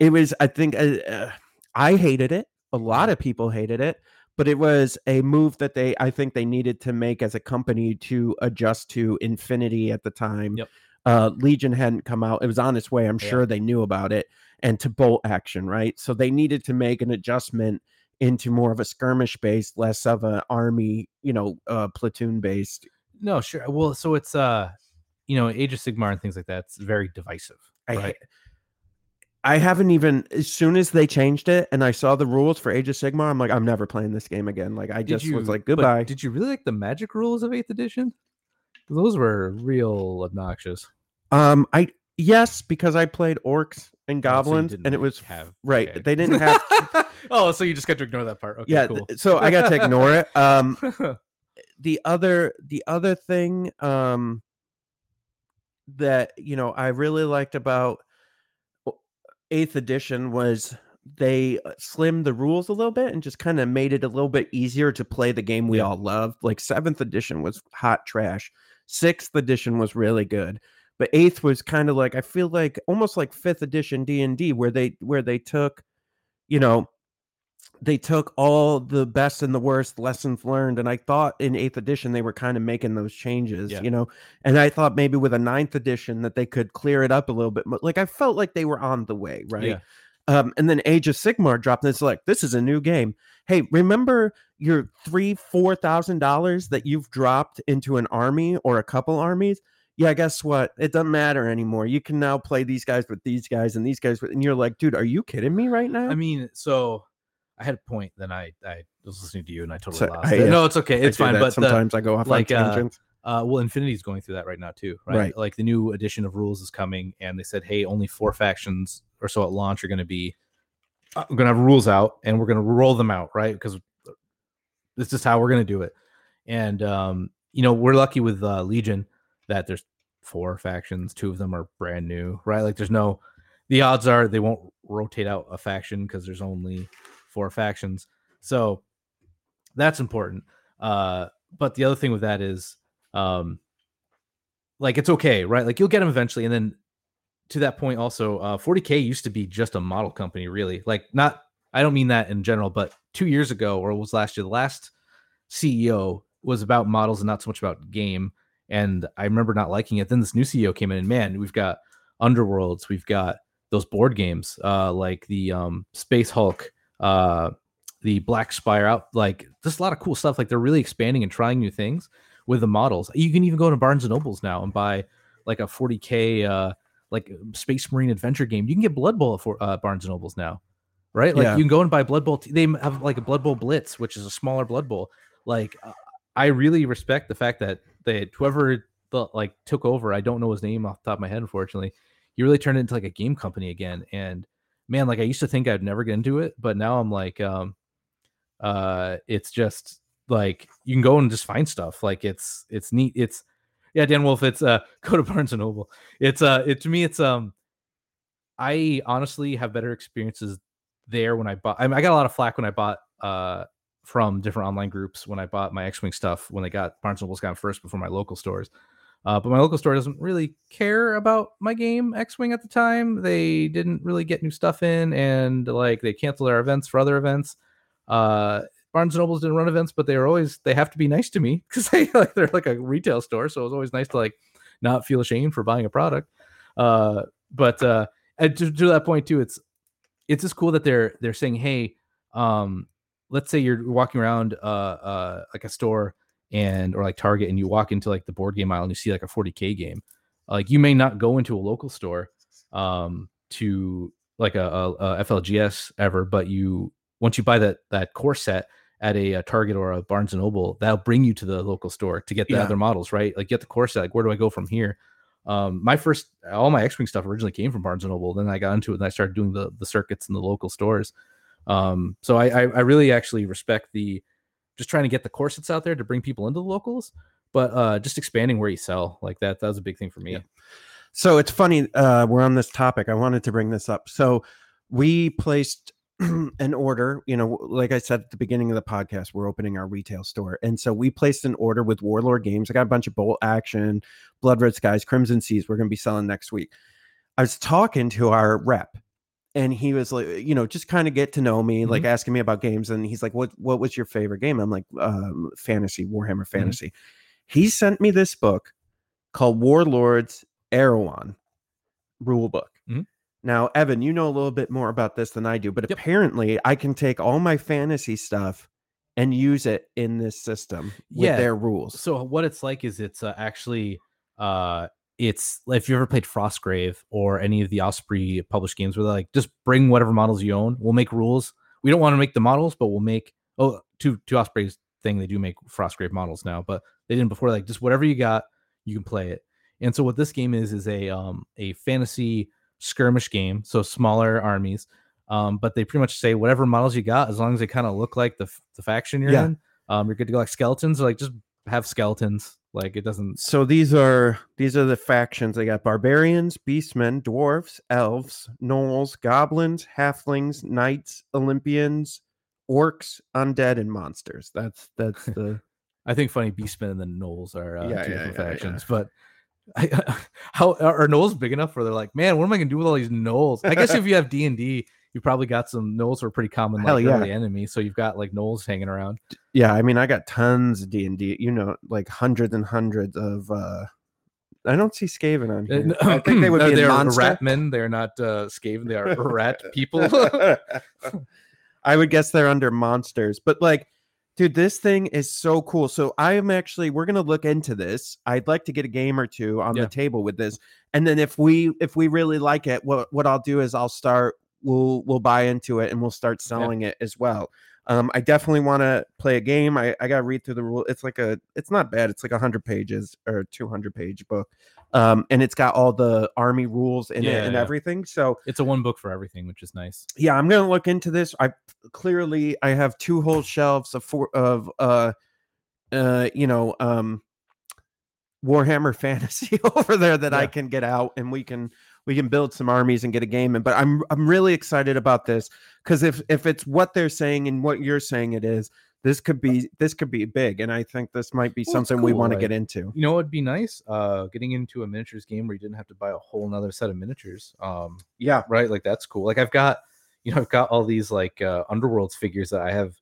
it was, I think, uh, uh, I hated it. A lot of people hated it, but it was a move that they, I think, they needed to make as a company to adjust to Infinity at the time. Yep. Uh, Legion hadn't come out; it was on its way. I'm Yeah. sure they knew about it, and to bolt action, right? So they needed to make an adjustment into more of a skirmish based, less of an army, you know, uh, platoon based. No, sure. Well, so it's uh, you know, Age of Sigmar and things like that. It's very divisive. I, right? I haven't even as soon as they changed it and I saw the rules for Age of Sigmar, I'm like, I'm never playing this game again. Like I Did just you was like, goodbye. Did you really like the magic rules of Eighth edition? Those were real obnoxious. Um, I yes, because I played orcs and Oh, so goblins, and it was have right. okay. They didn't have. oh, so you just got to ignore that part. Okay, yeah, cool. so I got to ignore it. Um, the other the other thing um that you know I really liked about eighth edition was they uh, slimmed the rules a little bit and just kind of made it a little bit easier to play the game we all love. Like seventh edition was hot trash. Sixth edition was really good. But eighth was kind of like I feel like almost like fifth edition D and D, where they where they took, you know, they took all the best and the worst lessons learned and i thought in eighth edition they were kind of making those changes Yeah. you know and i thought maybe with a ninth edition that they could clear it up a little bit more like i felt like they were on the way right? Yeah. um and then age of sigmar dropped and it's like this is a new game. Hey remember your three four thousand dollars that you've dropped into an army or a couple armies? Yeah guess what? It doesn't matter anymore. You can now play these guys with these guys and these guys with, and you're like dude are you kidding me right now? I mean, so I had a point. Then I I was listening to you and I totally So, lost. I, it. uh, no, it's okay. It's do fine. that But the, sometimes I go off like, uh, on tangents. Uh, well, Infinity's going through that right now too, right? Right. Like the new edition of rules is coming, and they said, hey, only four factions or so at launch are going to be uh, we're gonna have rules out and we're gonna roll them out, right? Because this is how we're gonna do it. And um, you know, we're lucky with uh, Legion that there's four factions. Two of them are brand new, right? Like there's no. The odds are they won't rotate out a faction because there's only four factions. So that's important. Uh, but the other thing with that is, um, like it's okay, right? Like you'll get them eventually, and then to that point, also, uh, 40k used to be just a model company, really. Like not, I don't mean that in general, but two years ago or was last year, the last CEO was about models and not so much about game. And I remember not liking it. Then this new CEO came in, and man, we've got Underworlds, we've got those board games, uh, like the um, Space Hulk, uh, the Black Spire out, like just a lot of cool stuff. Like they're really expanding and trying new things with the models. You can even go to Barnes and Nobles now and buy like a 40k uh, like Space Marine adventure game. You can get Blood Bowl for uh, Barnes and Nobles now, right? Like Yeah. you can go and buy Blood Bowl. T- they have like a Blood Bowl Blitz, which is a smaller Blood Bowl. Like uh, I really respect the fact that they whoever the like took over. I don't know his name off the top of my head, unfortunately. He really turned it into like a game company again. And man, like I used to think I'd never get into it, but now I'm like, um, uh, it's just like you can go and just find stuff. Like it's it's neat. It's yeah, Dan Wolf. It's uh, go to Barnes and Noble. It's uh, it to me, it's um, I honestly have better experiences there when I bought. I, mean, I got a lot of flack when I bought uh from different online groups when I bought my X Wing stuff when they got Barnes and Noble's got first before my local stores. Uh, but my local store doesn't really care about my game X Wing at the time. They didn't really get new stuff in, and like they canceled our events for other events. Uh, Barnes and Nobles didn't run events, but they were always they have to be nice to me because they like they're like a retail store, so it was always nice to like not feel ashamed for buying a product. Uh, but uh, and to, to that point too, it's it's just cool that they're they're saying, hey, um, let's say you're walking around uh, uh like a store and or like Target and you walk into like the board game aisle and you see like a 40k game, like you may not go into a local store um to like a, a, a FLGS ever, but you once you buy that that core set at a, a Target or a Barnes and Noble, that'll bring you to the local store to get the Yeah. other models, right? Like get the core set. Like where do I go from here? Um, my first all my X Wing stuff originally came from Barnes and Noble. Then I got into it and I started doing the the circuits in the local stores. Um, so I, I I really actually respect the just trying to get the corsets out there to bring people into the locals, but uh just expanding where you sell like that. That was a big thing for me. Yeah. So it's funny. Uh, we're on this topic. I wanted to bring this up. So we placed an order. You know, like I said at the beginning of the podcast, we're opening our retail store, and so we placed an order with Warlord Games. I got a bunch of Bolt Action, Blood Red Skies, Crimson Seas. We're going to be selling next week. I was talking to our rep, and he was like, you know, just kind of get to know me, like asking me about games. And he's like, "What What was your favorite game?" I'm like, um, "Fantasy, Warhammer Fantasy." He sent me this book called Warlords Erewhon rule book. Mhm. Now, Evan, you know a little bit more about this than I do, but Yep. apparently I can take all my fantasy stuff and use it in this system with Yeah. their rules. So what it's like is it's uh, actually uh it's like if you ever played Frostgrave or any of the Osprey published games where they're like just bring whatever models you own. We'll make rules. We don't want to make the models, but we'll make oh to to Osprey's thing they do make Frostgrave models now, but they didn't before. Like just whatever you got, you can play it. And so what this game is is a um a fantasy skirmish game, so smaller armies. Um, but they pretty much say whatever models you got, as long as they kind of look like the the faction you're Yeah. in, um, you're good to go. Like skeletons, like just have skeletons. Like it doesn't. So these are these are the factions. They got barbarians, beastmen, dwarves, elves, gnolls, goblins, halflings, knights, Olympians, orcs, undead, and monsters. That's that's the I think funny Beastmen and the gnolls are uh, Yeah, two yeah, yeah. factions, but. I, how are gnolls big enough where they're like, man, what am I gonna do with all these gnolls? I guess if you have D and D, you probably got some gnolls who are pretty common, Hell like yeah. early enemy. So you've got like gnolls hanging around. yeah. I mean, I got tons of D and D. You know, like hundreds and hundreds of. uh I don't see Skaven on Uh, here. no- I think they would uh, be they're monster. ratmen. They're not uh, Skaven. They are rat people. I would guess they're under monsters, but like, dude, this thing is so cool. So I am actually we're gonna look into this. I'd like to get a game or two on Yeah. the table with this, and then if we if we really like it, what what I'll do is I'll start. We'll we'll buy into it and we'll start selling it as well. Um, I definitely want to play a game. I, I got to read through the rule. It's like a, it's not bad. It's like a hundred pages or two hundred page book. um, and it's got all the army rules in it and yeah. everything. So It's a one book for everything, which is nice. yeah, I'm gonna look into this. I clearly I have two whole shelves of four of uh uh you know um Warhammer Fantasy over there that I can get out and we can we can build some armies and get a game in. But I'm I'm really excited about this because if if it's what they're saying and what you're saying it is, this could be this could be big, and I think this might be Well, something we cool, want to get into. You know what would be nice? Uh, getting into a miniatures game where you didn't have to buy a whole nother set of miniatures. Um, Yeah, right? Like that's cool. Like I've got, you know, I've got all these like uh, Underworlds figures that I have.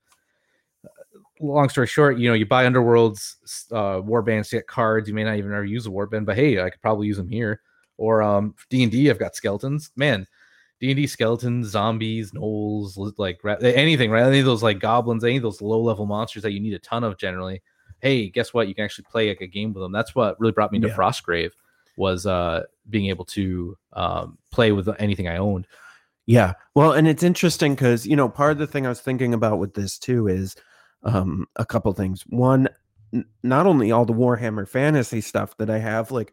uh, Long story short, you know, you buy Underworlds uh, warbands to get cards. You may not even ever use a warband, but hey, I could probably use them here. Or um, D and D, I've got skeletons. Man, D and D skeletons, zombies, gnolls, like anything, right? Any of those like goblins, any of those low level monsters that you need a ton of generally. Hey, guess what? You can actually play like a game with them. That's what really brought me to Yeah. Frostgrave was uh being able to um play with anything I owned. Yeah. Well, and it's interesting because, you know, part of the thing I was thinking about with this too is um a couple things. One, n- not only all the Warhammer fantasy stuff that I have, like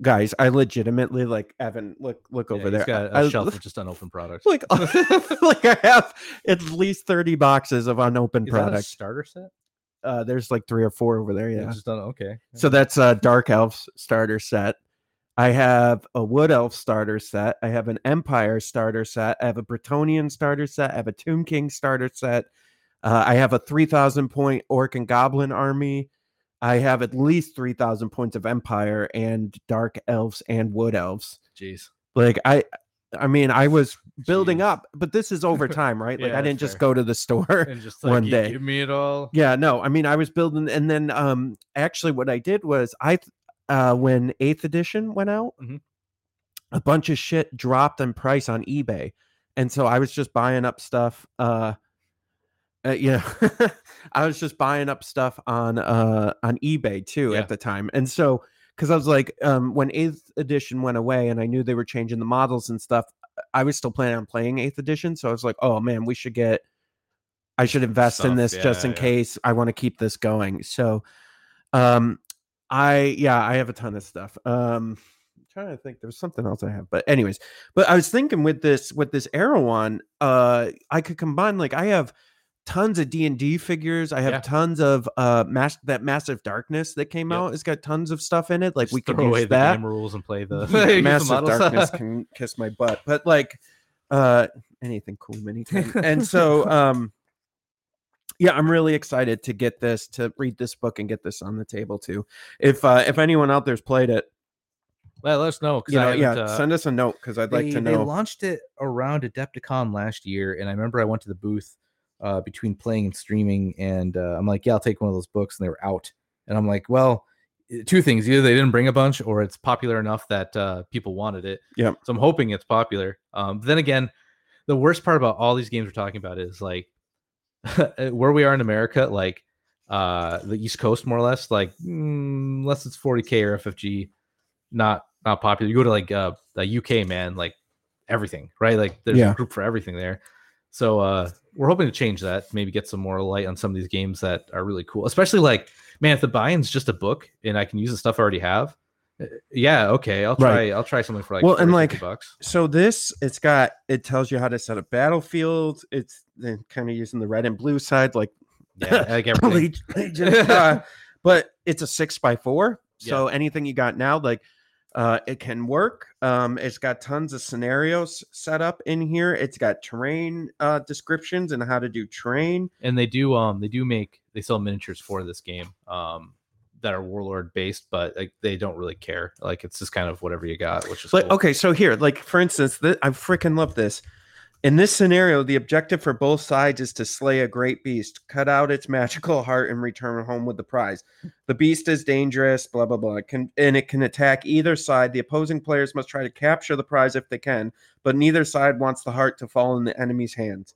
guys, I legitimately like Evan, look look Yeah, over there. got a I- shelf of just unopened products. like like I have at least 30 boxes of unopened Is products. starter set? Uh there's like three or four over there, yeah. just done. Okay. So that's a Dark Elf starter set. I have a Wood Elf starter set. I have an Empire starter set. I have a Bretonnian starter set. I have a Tomb King starter set. Uh, I have a 3,000 point Orc and Goblin army. I have at least 3,000 points of Empire and Dark Elves and Wood Elves. jeez. Like, I. I mean, I was building Jeez. up, but this is over time, right? Like, Yeah, I didn't just fair. go to the store. And just one day. Give me it all. Yeah, no, I mean, I was building, and then um, actually, what I did was I, uh, when Eighth Edition went out, Mhm. a bunch of shit dropped in price on eBay, and so I was just buying up stuff. Uh, uh yeah, I was just buying up stuff on uh on eBay too Yeah. at the time, and so because I was like, um, when Eighth Edition went away, and I knew they were changing the models and stuff, I was still planning on playing Eighth Edition, so I was like, oh man, we should get. I should invest in Stuff, this just in yeah. case I want to keep this going. So, um, I yeah, I have a ton of stuff. Um, I'm trying to think, there's something else I have, but anyways, but I was thinking with this with this Erewhon, uh, I could combine like I have tons of D and D figures. I have Yeah. tons of uh, mass that massive darkness that came Yep. out. It's got tons of stuff in it. Like Just we can throw away use the that. game rules and play the Yeah, the massive darkness can kiss my butt but like uh anything cool mini and so um yeah i'm really excited to get this to read this book and get this on the table too if uh if anyone out there's played it Let, let us know. 'cause you I know yeah haven't, uh, send us a note because i'd like they, to they know launched it around Adepticon last year, and I remember I went to the booth uh, between playing and streaming, and uh, I'm like, "Yeah, I'll take one of those books," and they were out, and I'm like, "Well." Two things: either they didn't bring a bunch, or it's popular enough that uh, people wanted it. Yeah. So I'm hoping it's popular. Um, then again, the worst part about all these games we're talking about is like where we are in America, like uh, the East Coast, more or less. Like mm, unless it's 40k or FFG, not not popular. You go to like uh, the UK, man, like everything, right? Like there's Yeah. a group for everything there. So uh, we're hoping to change that. Maybe get some more light on some of these games that are really cool. Especially like, man, if the buy-in's just a book and I can use the stuff I already have, uh, yeah, okay, I'll try. Right. I'll try something for like Well, and, 40, 50 like, bucks. so this it's got it tells you how to set up battlefield. it's kind of using the red and blue side like Yeah, like everything. Leg- Legion, uh, but it's a six by four. So anything you got now, like uh, it can work. Um, it's got tons of scenarios set up in here. It's got terrain uh, descriptions and how to do terrain. and they do um they do make they sell miniatures for this game um that are warlord based but like they don't really care like it's just kind of whatever you got which is But cool. okay, so here, like for instance, th- I freaking love this. In this scenario, the objective for both sides is to slay a great beast, cut out its magical heart, and return home with the prize. The beast is dangerous, blah blah blah. Can and it can attack either side. The opposing players must try to capture the prize if they can, but neither side wants the heart to fall in the enemy's hands.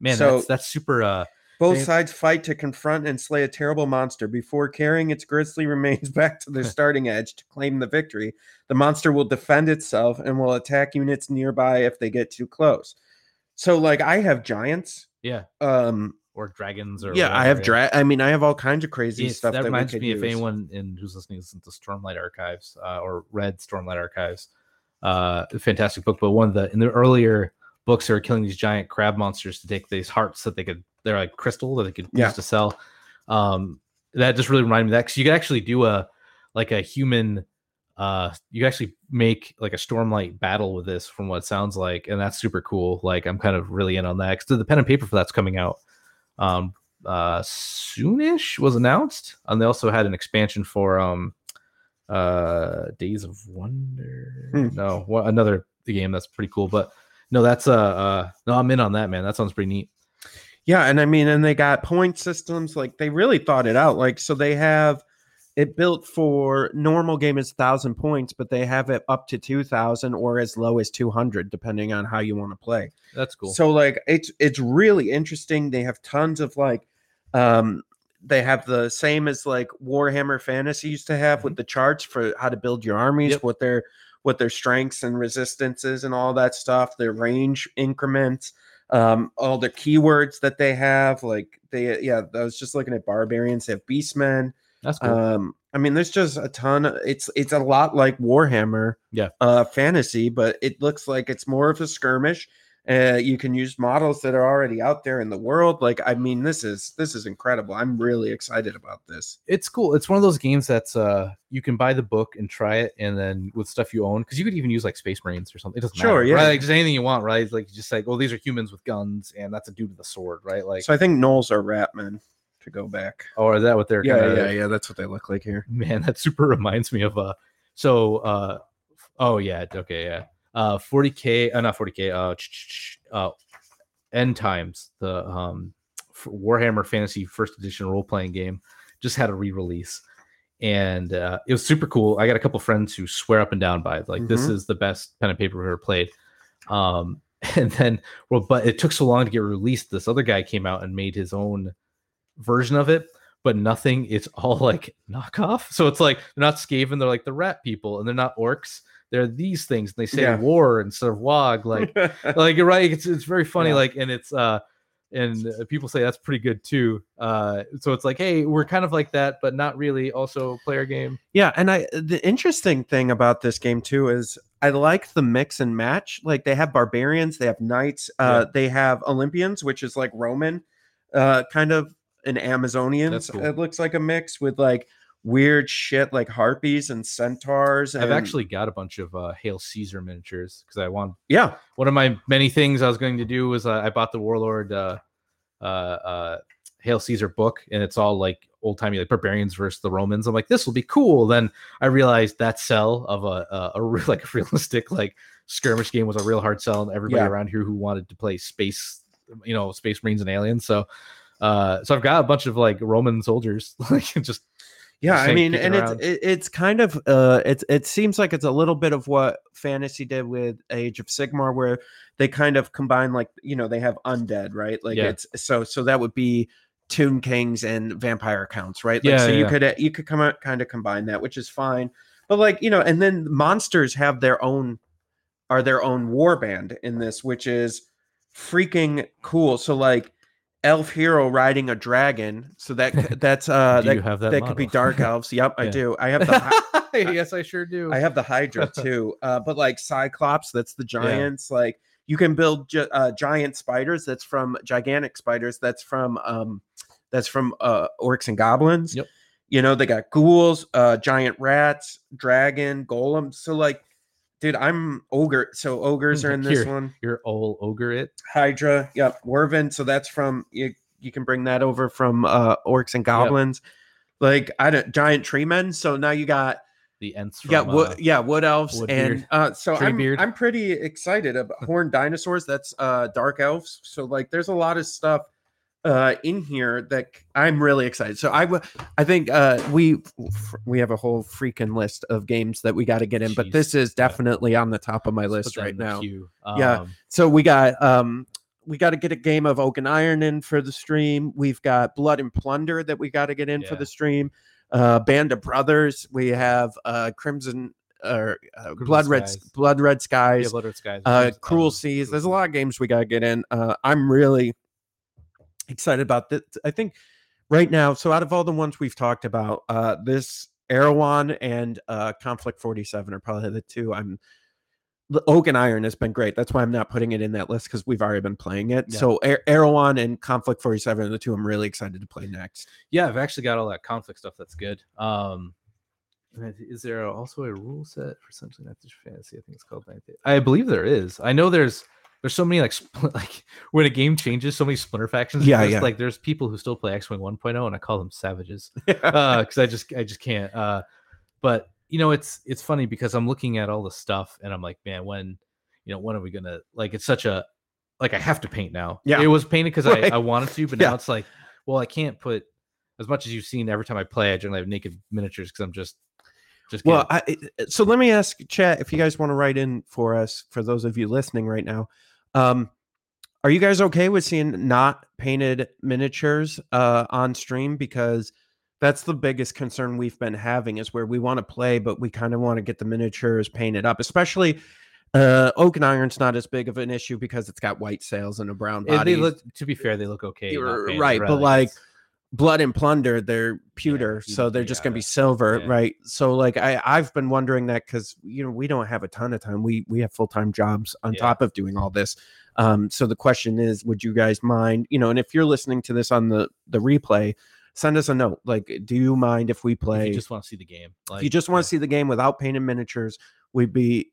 man so- that's that's super uh Both They- sides fight to confront and slay a terrible monster before carrying its grisly remains back to their starting edge to claim the victory. The monster will defend itself and will attack units nearby if they get too close. So, like, I have giants, yeah um, or dragons or yeah, I have dra- I mean, I have all kinds of crazy stuff that that, reminds me if anyone in who's listening listens to Stormlight Archives uh, or read Stormlight Archives, uh, fantastic book. But one of the in the earlier books, they were killing these giant crab monsters to take these hearts that they could. They're like crystal that they could Yeah. use to sell. Um, that just really reminded me that because you could actually do a like a human. Uh, you actually make like a Stormlight battle with this, from what it sounds like, and that's super cool. Like I'm kind of really in on that because the pen and paper for that's coming out. Um, uh soonish was announced and they also had an expansion for um uh days of wonder Hmm. no what another game that's pretty cool but no that's uh uh no i'm in on that man that sounds pretty neat Yeah, and I mean, and they got point systems. Like they really thought it out. Like so, they have it built for normal game is thousand points, but they have it up to two thousand or as low as two hundred, depending on how you want to play. that's cool So like it's it's really interesting. They have tons of like um they have the same as like Warhammer Fantasy used to have with the charts for how to build your armies, Yep. what their what their strengths and resistances and all that stuff, their range increments, um, all the keywords that they have. Like they yeah, I was just looking at barbarians, they have beastmen. That's cool Um, I mean, there's just a ton. Of, it's it's a lot like Warhammer, Yeah. uh, fantasy, but it looks like it's more of a skirmish. Uh, you can use models that are already out there in the world. Like, I mean, this is this is incredible. I'm really excited about this. it's cool it's one of those games that's uh you can buy the book and try it and then with stuff you own because you could even use like space marines or something it doesn't Sure, matter yeah. right like just anything you want right It's like just like oh these are humans with guns and that's a dude with a sword right like So I think gnolls are Ratmen to go back. Oh, is that what they're Yeah, kinda- yeah, yeah. That's what they look like here. man that super reminds me of uh so uh oh yeah okay yeah uh 40k uh not 40k uh uh end times the um f- warhammer fantasy first edition role-playing game just had a re-release and uh it was super cool i got a couple friends who swear up and down by it like this Mhm. is the best pen and paper we've ever played um and then well but it took so long to get released this other guy came out and made his own version of it but nothing it's all like knockoff so it's like they're not skaven they're like the rat people and they're not orcs they're these things and they say Yeah. war instead of wog like like you're right it's, it's very funny Yeah. like and it's uh and people say that's pretty good too uh so it's like hey we're kind of like that but not really also player game Yeah, and I the interesting thing about this game too is I like the mix and match. Like they have barbarians, they have knights, uh, they have Olympians, which is like Roman, uh, kind of an Amazonians. cool. It looks like a mix with like weird shit like harpies and centaurs. And, i've actually got a bunch of uh hail caesar miniatures because i want yeah, one of my many things i was going to do was uh, i bought the warlord uh uh uh hail caesar book and it's all like old timey like barbarians versus the romans i'm like this will be cool then i realized that sell of a a, a real like realistic like skirmish game was a real hard sell and everybody Yeah. around here who wanted to play space you know space marines and aliens so uh so i've got a bunch of like roman soldiers like just yeah. I mean, and it's around. it, it's kind of uh, it's it seems like it's a little bit of what fantasy did with Age of Sigmar, where they kind of combine like you know they have undead, right? Like Yeah. it's so so that would be tomb Kings and vampire counts, right? Like, Yeah, so you yeah. could uh, you could come out kind of combine that, which is fine. But like you know, and then monsters have their own are their own war band in this, which is freaking cool. So like elf hero riding a dragon, so that that's uh do that, you have that that could be dark elves. Yep, I do. I have the hy- yes i sure do I have the Hydra too. Uh, but like Cyclops, that's the giants. Like you can build gi- uh, giant spiders. That's from gigantic spiders. That's from um, that's from uh, orcs and goblins. Yep. You know they got ghouls, uh, giant rats, dragon, golems. So like, dude, I'm ogre. So ogres are in this Here. one. your old ogre it Hydra. Yep. Wyvern. So that's from you. You can bring that over from uh, orcs and goblins. Like I don't giant tree men. So now you got the ents yeah, from, wood, uh, yeah, wood elves, Wood and beard. uh, so I'm Treebeard. I'm pretty excited about horned dinosaurs. That's uh, dark elves. So like, there's a lot of stuff uh in here that I'm really excited. So I w- I think uh we we have a whole freaking list of games that we got to get in, but this is Yeah. definitely on the top of my let's list right now. queue. Yeah. Um, So we got um we got to get a game of Oak and Iron in for the stream. We've got Blood and Plunder that we got to get in for the stream. Uh Band of Brothers. We have uh Crimson or uh, Blood Red Blood Red yeah, Skies. Blood Red Skies, uh Cruel um, Seas. There's a lot of games we got to get in. Uh I'm really excited about this. I think right now, so out of all the ones we've talked about, uh, this Erewhon and uh, Conflict 47 are probably the two I'm. The Oak and Iron has been great. That's why I'm not putting it in that list because we've already been playing it. Yeah. So Er- Erewhon and Conflict 47 are the two I'm really excited to play next. Yeah, I've actually got all that conflict stuff. That's good. Um, is there also a rule set for Century Night Fantasy? I think it's called. I believe there is. I know there's there's so many like spl- like when a game changes, so many splinter factions. Yeah, exist. yeah. Like there's people who still play X Wing 1.0, and I call them savages because I just I just can't. Uh, but you know, it's it's funny because I'm looking at all the stuff and I'm like, man, when you know, when are we gonna like? It's such a like I have to paint now. Yeah. it was painted because Right. I, I wanted to, but Yeah. now it's like, well, I can't put as much as you've seen every time I play. I generally have naked miniatures because I'm just just Well, I, so let me ask chat if you guys want to write in for us, for those of you listening right now. Um, are you guys okay with seeing not painted miniatures uh, on stream? Because that's the biggest concern we've been having is where we want to play, but we kind of want to get the miniatures painted up, especially. Uh, oak and iron's not as big of an issue because it's got white sails and a brown it- body. they look to be fair, they look okay. not You're painted, right, but like, blood and plunder they're pewter you- so they're just going to be silver yeah. right so like i i've been wondering that because you know we don't have a ton of time we we have full-time jobs on Yeah. top of doing all this um so the question is would you guys mind you know and if you're listening to this on the the replay send us a note like do you mind if we if play you just want to see the game. if you just want to see the game without painted miniatures we'd be.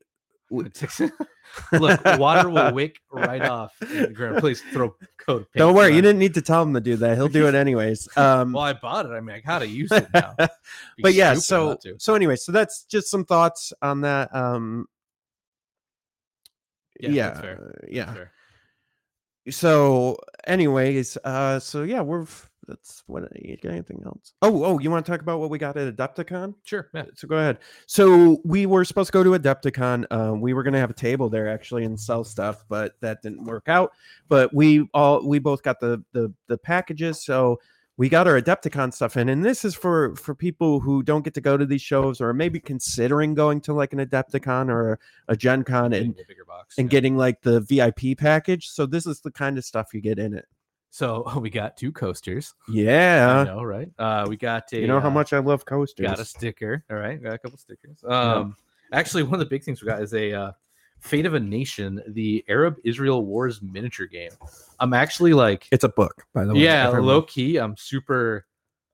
Look, water will wick right off. in the ground. Please throw code. don't worry you didn't need to tell him to do that he'll do it anyways um Well, I bought it. I mean, I gotta use it now. But yeah so so anyway so that's just some thoughts on that um Yeah, yeah yeah so anyways uh so yeah we're that's what you got anything else oh oh you want to talk about what we got at adepticon Sure. Yeah. so go ahead so we were supposed to go to adepticon uh, we were going to have a table there actually and sell stuff but that didn't work out but we all we both got the the, the packages so we got our adepticon stuff in and this is for for people who don't get to go to these shows or maybe considering going to like an adepticon or a gen con Getting and the bigger box. and yeah. getting like the vip package so this is the kind of stuff you get in it So we got two coasters. I yeah know, right? Uh, we got a. you know how uh, much i love coasters Got a sticker. All right, got a couple stickers. Um, actually, one of the big things we got is a uh, Fate of a Nation, the Arab Israel Wars miniature game. I'm actually like, it's a book by the way yeah, everyone. low key. I'm super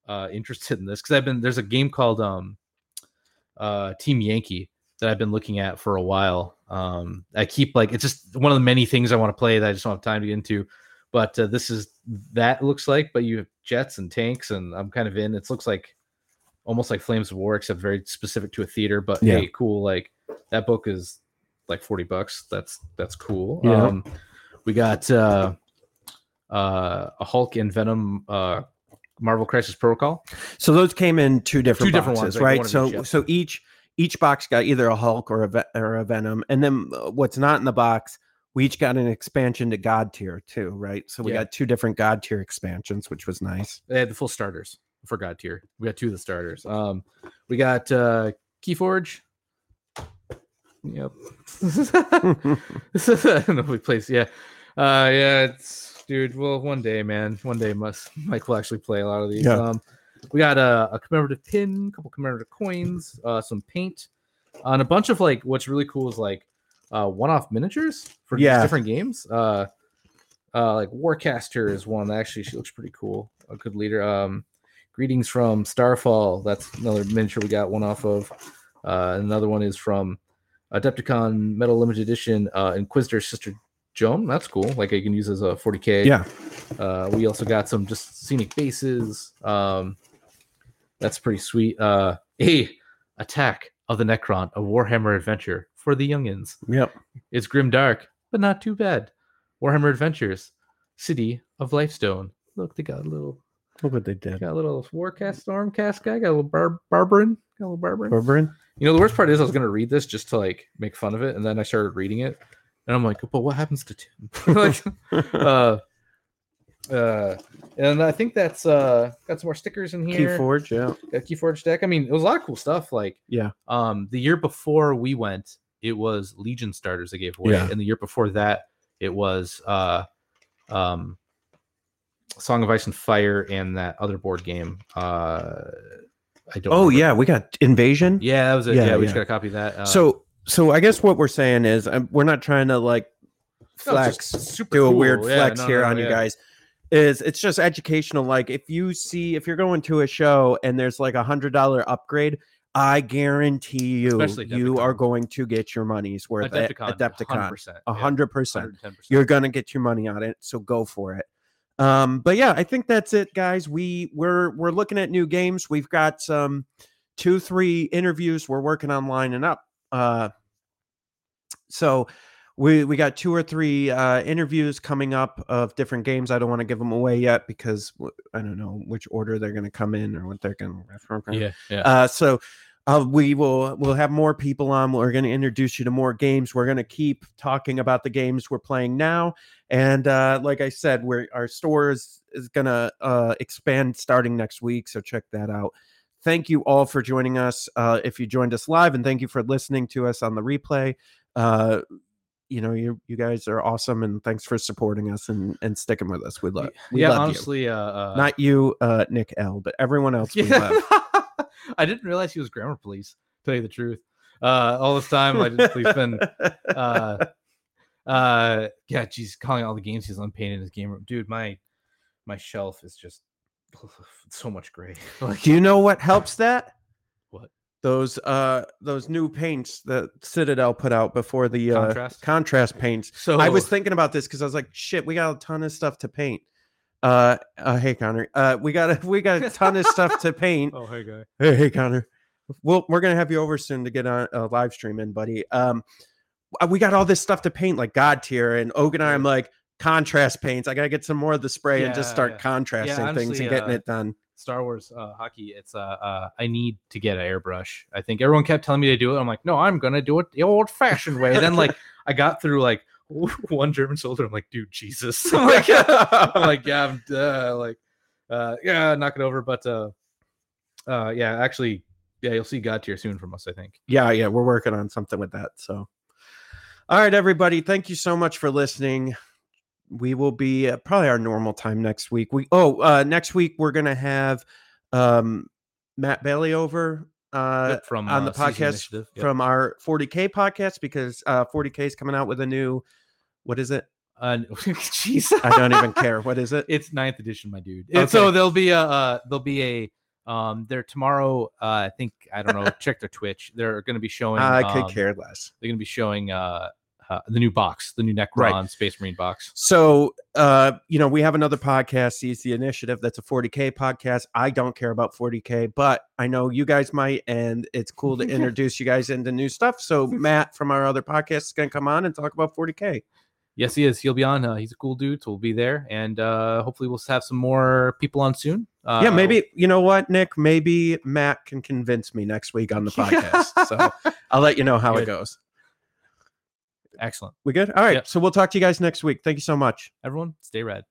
uh, interested in this because I've been there's a game called um, uh, Team Yankee that I've been looking at for a while. Um, I keep like it's just one of the many things I want to play that I just don't have time to get into. But uh, this is that looks like, but you have jets and tanks, and I'm kind of in. It looks like almost like Flames of War, except very specific to a theater. But Yeah. hey, cool. Like that book is like 40 bucks. That's that's cool. Yeah. Um, we got uh, uh, a Hulk and Venom uh, Marvel Crisis Protocol. So those came in two different Two different ones, right? So each, yep. so each each box got either a Hulk or a or a Venom, and then uh, what's not in the box, we each got an expansion to Godtear too, right? So we Yeah. got two different Godtear expansions, which was nice. They had the full starters for Godtear. We got two of the starters. Um, we got uh, Keyforge. Yep. I don't know if we place. Yeah. Uh, yeah. It's dude. Well, one day, man. One day, must Mike will actually play a lot of these. Yeah. Um, we got a, a commemorative pin, a couple commemorative coins, uh, some paint, uh, and a bunch of like. What's really cool is like uh, one-off miniatures for Yeah. different games. Uh, uh, like Warcaster is one. Actually, she looks pretty cool. A good leader. Um, greetings from Starfall. That's another miniature we got one off of. Uh, another one is from Adepticon Metal Limited Edition. Uh, Inquisitor Sister Joan. That's cool. Like you can use as a 40k. Yeah. Uh, we also got some just scenic bases. Um, that's pretty sweet. Uh, a attack of the Necron, a Warhammer adventure for the youngins. Yep. It's grim dark, but not too bad. Warhammer Adventures, City of Lifestone. Look, they got a little, Look what they did. got a little Warcast Stormcast guy. Got a little bar- Barbarin. Got a little Barbarin. Berberin? You know, the worst part is I was gonna read this just to like make fun of it, and then I started reading it, and I'm like, but what happens to Tim? like, uh, uh, and I think that's uh got some more stickers in here. Keyforge, yeah. Got Keyforge deck. I mean, it was a lot of cool stuff. Like, Yeah. um, the year before we went, it was Legion starters they gave away, Yeah. and the year before that, it was uh, um, Song of Ice and Fire and that other board game. Uh, I don't. Oh remember. yeah, we got Invasion. yeah, that was it. Yeah, Yeah, we just got to copy that. Uh, so so I guess what we're saying is um, we're not trying to like flex super do a cool. weird flex no, here no, on you guys is it's just educational like if you see if you're going to a show and there's like a hundred dollar upgrade i guarantee you you are going to get your money's worth at Adepticon, adepticon 100%. a yeah, hundred percent. 110%. you're gonna get your money on it so go for it. Um but yeah i think that's it guys. We we're we're looking at new games. We've got some two three interviews we're working on lining up. Uh so we we got two or three uh interviews coming up of different games i don't want to give them away yet because I don't know which order they're going to come in or what they're going to Yeah, yeah. uh, so uh, we will we'll have more people on. We're going to introduce you to more games. We're going to keep talking about the games we're playing now, and uh, like I said, we're our store is is going to uh, expand starting next week. So check that out. Thank you all for joining us. Uh, if you joined us live, and thank you for listening to us on the replay. Uh, you know, you you guys are awesome, and thanks for supporting us and and sticking with us. We love, we yeah, love honestly, uh, uh. Not you, uh, Nick L, but everyone else we love. I didn't realize he was grammar police. Tell you the truth, uh, all this time I just we've been, uh, uh, yeah, geez, calling all the games he's unpainted in his game room, dude. My my shelf is just so much gray. like, Do you know what helps that? Those uh those new paints that Citadel put out before the uh, Contrast? contrast paints. so I was thinking about this because I was like, shit, we got a ton of stuff to paint. Uh, uh hey Connor. Uh we got a we got a ton of stuff to paint. Oh, hey guy. Hey, hey Connor. Well, we're gonna have you over soon to get on a live stream in, buddy. Um uh, we got all this stuff to paint like Godtear and Og and I, I'm like contrast paints. I gotta get some more of the spray and just start yeah. contrasting things honestly, and getting uh, it done. Star Wars uh, hockey. It's uh, uh, I need to get an airbrush. I think everyone kept telling me to do it. I'm like, no, I'm gonna do it the old-fashioned way. then like I got through like one German soldier. I'm like, dude, Jesus. I'm like, I'm like, yeah, I'm uh, like, uh, yeah, knock it over. But uh, uh, yeah, actually, yeah, you'll see Godtear soon from us. I think. yeah yeah we're working on something with that so all right everybody thank you so much for listening we will be probably our normal time next week we oh uh next week we're gonna have um matt bailey over uh from on the uh, podcast Yep. from our 40k podcast because uh 40k is coming out with a new what is it uh, jeez, i don't even care what is it It's ninth edition, my dude. And so there'll be a uh, there'll be a um there tomorrow. Uh, I think I don't know. check their Twitch. They're going to be showing. i could um, care less They're going to be showing uh, uh the new box, the new Necron Right. Space Marine box. So, uh, you know, we have another podcast, Seize the Initiative. That's a 40K podcast. I don't care about 40K, but I know you guys might, and it's cool to introduce you guys into new stuff. So, Matt from our other podcast is going to come on and talk about 40K. Yes, he is. He'll be on. Uh, he's a cool dude, so we'll be there, and uh hopefully we'll have some more people on soon. Uh, yeah, maybe, you know what, Nick? Maybe Matt can convince me next week on the podcast. so, I'll let you know how it goes. Excellent. We good? All right. Yep. So, we'll talk to you guys next week. Thank you so much. Everyone, stay red.